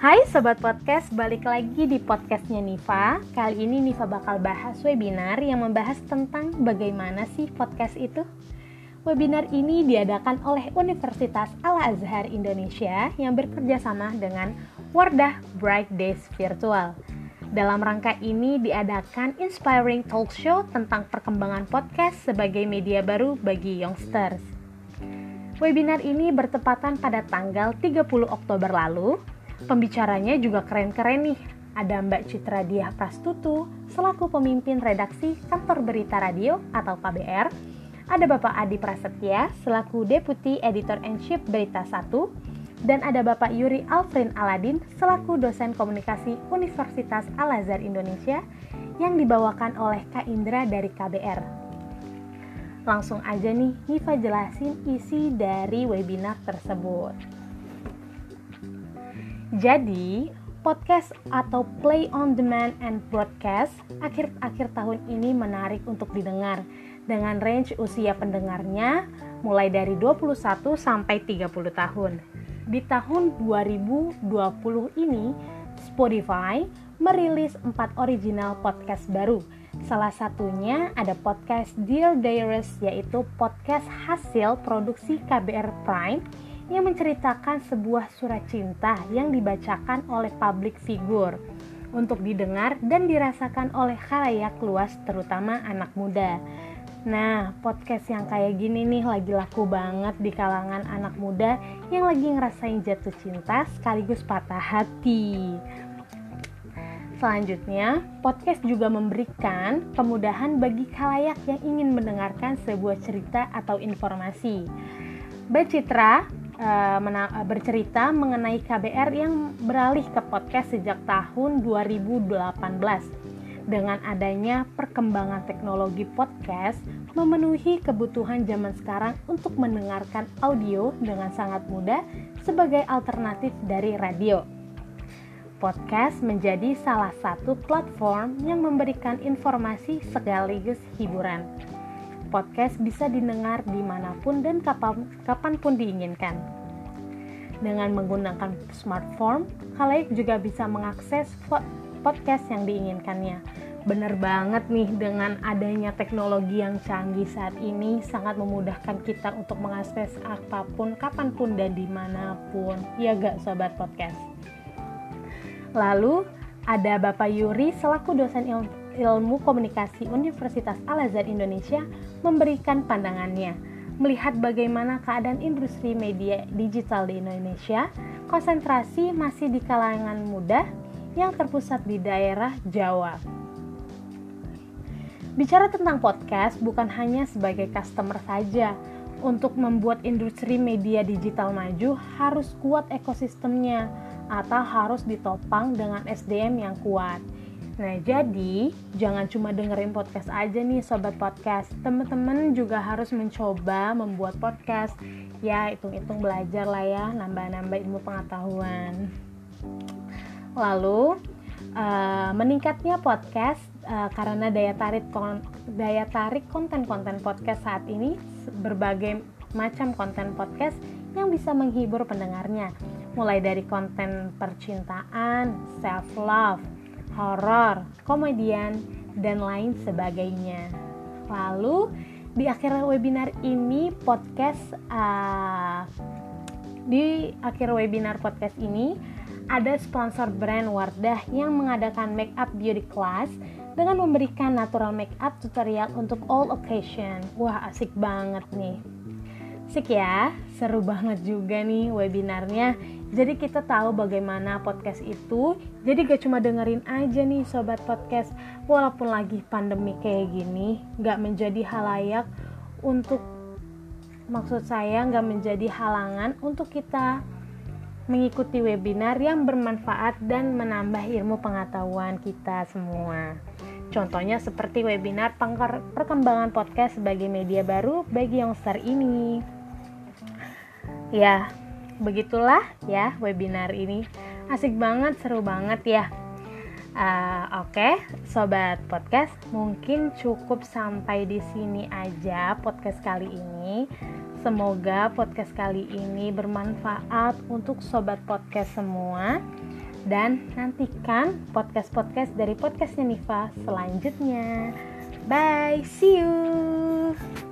Hai Sobat Podcast, balik lagi di podcastnya Niva Kali ini Niva bakal bahas webinar yang membahas tentang bagaimana sih podcast itu. Webinar ini diadakan oleh Universitas Al-Azhar Indonesia yang bekerja sama dengan Wardah Bright Days Virtual. Dalam rangka ini diadakan Inspiring Talk Show tentang perkembangan podcast sebagai media baru bagi youngsters. Webinar ini bertepatan pada tanggal 30 Oktober lalu Pembicaranya juga keren-keren nih. Ada Mbak Citra Diah Prastutu selaku pemimpin redaksi Kantor Berita Radio atau KBR. Ada Bapak Adi Prasetya selaku Deputi Editor and Chief Berita 1 dan ada Bapak Yuri Alfrin Aladin selaku dosen komunikasi Universitas Al-Azhar Indonesia yang dibawakan oleh Kak Indra dari KBR. Langsung aja nih, Niva jelasin isi dari webinar tersebut. Jadi, podcast atau play on demand and broadcast akhir-akhir tahun ini menarik untuk didengar dengan range usia pendengarnya mulai dari 21 sampai 30 tahun. Di tahun 2020 ini, Spotify merilis 4 original podcast baru. Salah satunya ada podcast Dear Diaries yaitu podcast hasil produksi KBR Prime yang menceritakan sebuah surat cinta yang dibacakan oleh public figure untuk didengar dan dirasakan oleh khalayak luas terutama anak muda. Nah, podcast yang kayak gini nih lagi laku banget di kalangan anak muda yang lagi ngerasain jatuh cinta sekaligus patah hati. Selanjutnya, podcast juga memberikan kemudahan bagi khalayak yang ingin mendengarkan sebuah cerita atau informasi. Mbak Citra uh, bercerita mengenai KBR yang beralih ke podcast sejak tahun 2018. Dengan adanya perkembangan teknologi podcast memenuhi kebutuhan zaman sekarang untuk mendengarkan audio dengan sangat mudah sebagai alternatif dari radio. Podcast menjadi salah satu platform yang memberikan informasi sekaligus hiburan podcast bisa didengar di mana pun dan kapan, kapan pun diinginkan. Dengan menggunakan smartphone, kalian juga bisa mengakses podcast yang diinginkannya. Bener banget nih dengan adanya teknologi yang canggih saat ini sangat memudahkan kita untuk mengakses apa pun, kapan pun, dan di mana pun. Ya gak sobat podcast? Lalu ada Bapak Yuri selaku dosen ilmu Ilmu Komunikasi Universitas Al-Azhar Indonesia memberikan pandangannya melihat bagaimana keadaan industri media digital di Indonesia, konsentrasi masih di kalangan muda yang terpusat di daerah Jawa. Bicara tentang podcast bukan hanya sebagai customer saja. Untuk membuat industri media digital maju harus kuat ekosistemnya atau harus ditopang dengan SDM yang kuat. Nah, jadi jangan cuma dengerin podcast aja nih sobat podcast. Teman-teman juga harus mencoba membuat podcast. Ya, hitung-hitung belajar lah ya, nambah-nambah ilmu pengetahuan. Lalu, uh, meningkatnya podcast uh, karena daya tarik kon daya tarik konten-konten podcast saat ini berbagai macam konten podcast yang bisa menghibur pendengarnya. Mulai dari konten percintaan, self love, horor, komedian, dan lain sebagainya. Lalu di akhir webinar ini podcast uh, di akhir webinar podcast ini ada sponsor brand Wardah yang mengadakan make up beauty class dengan memberikan natural make up tutorial untuk all occasion. Wah, asik banget nih. Asik ya, seru banget juga nih webinarnya jadi kita tahu bagaimana podcast itu. Jadi gak cuma dengerin aja nih sobat podcast. Walaupun lagi pandemi kayak gini, gak menjadi halayak untuk maksud saya gak menjadi halangan untuk kita mengikuti webinar yang bermanfaat dan menambah ilmu pengetahuan kita semua. Contohnya seperti webinar perkembangan podcast sebagai media baru bagi youngster ini. Ya, begitulah ya webinar ini asik banget seru banget ya uh, oke okay, sobat podcast mungkin cukup sampai di sini aja podcast kali ini semoga podcast kali ini bermanfaat untuk sobat podcast semua dan nantikan podcast-podcast dari podcastnya Niva selanjutnya. Bye, see you.